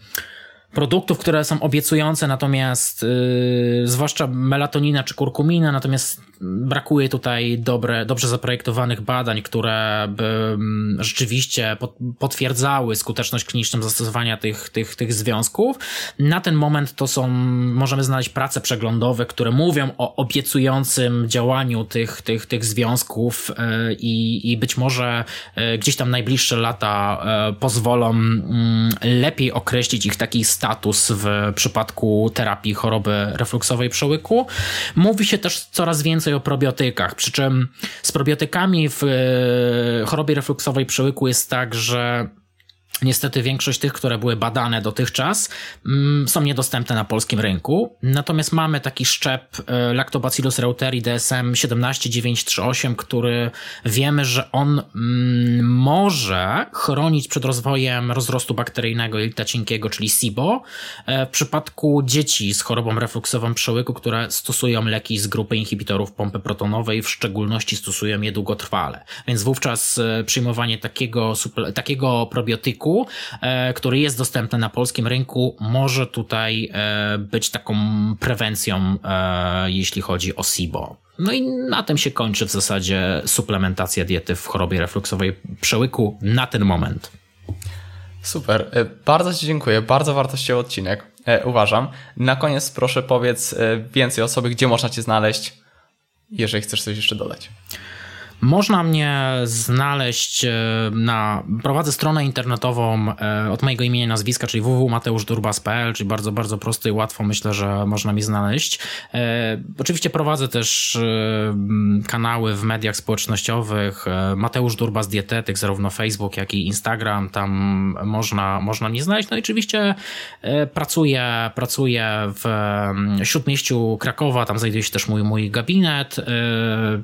Speaker 2: produktów, które są obiecujące, natomiast yy, zwłaszcza melatonina czy kurkumina, natomiast brakuje tutaj dobre, dobrze zaprojektowanych badań, które by mm, rzeczywiście potwierdzały skuteczność kliniczną zastosowania tych, tych, tych związków. Na ten moment to są, możemy znaleźć prace przeglądowe, które mówią o obiecującym działaniu tych, tych, tych związków yy, i, i być może yy, gdzieś tam najbliższe lata yy, pozwolą mm, lepiej określić ich taki status w przypadku terapii choroby refluksowej przełyku. Mówi się też coraz więcej o probiotykach, przy czym z probiotykami w e, chorobie refluksowej przełyku jest tak, że Niestety większość tych, które były badane dotychczas, mm, są niedostępne na polskim rynku. Natomiast mamy taki szczep e, Lactobacillus reuteri DSM 17938, który wiemy, że on mm, może chronić przed rozwojem rozrostu bakteryjnego jelita cienkiego, czyli SIBO, e, w przypadku dzieci z chorobą refluksową przełyku, które stosują leki z grupy inhibitorów pompy protonowej, w szczególności stosują je długotrwale. Więc wówczas e, przyjmowanie takiego, takiego probiotyku E, który jest dostępny na polskim rynku, może tutaj e, być taką prewencją, e, jeśli chodzi o SIBO. No i na tym się kończy w zasadzie suplementacja diety w chorobie refluksowej przełyku na ten moment.
Speaker 1: Super, bardzo Ci dziękuję, bardzo wartościowy odcinek, uważam. Na koniec proszę powiedz więcej o sobie, gdzie można Cię znaleźć, jeżeli chcesz coś jeszcze dodać.
Speaker 2: Można mnie znaleźć e, na. Prowadzę stronę internetową e, od mojego imienia nazwiska, czyli www.mateuszdurbas.pl, czyli bardzo, bardzo prosto i łatwo myślę, że można mi znaleźć. E, oczywiście prowadzę też kanały w mediach społecznościowych. Mateusz Durbas Dietetyk, zarówno Facebook, jak i Instagram. Tam można, można mnie znaleźć. No i oczywiście pracuję, pracuję w śródmieściu Krakowa. Tam znajduje się też mój, mój gabinet.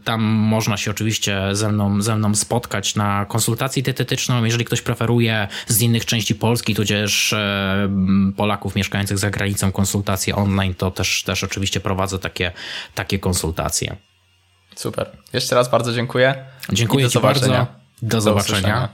Speaker 2: Tam można się oczywiście oczywiście ze mną, ze mną spotkać na konsultacji dietetyczną. Jeżeli ktoś preferuje z innych części Polski, tudzież e, Polaków mieszkających za granicą konsultacje online, to też, też oczywiście prowadzę takie, takie konsultacje.
Speaker 1: Super. Jeszcze raz bardzo dziękuję.
Speaker 2: Dziękuję Ci bardzo. Do, do zobaczenia.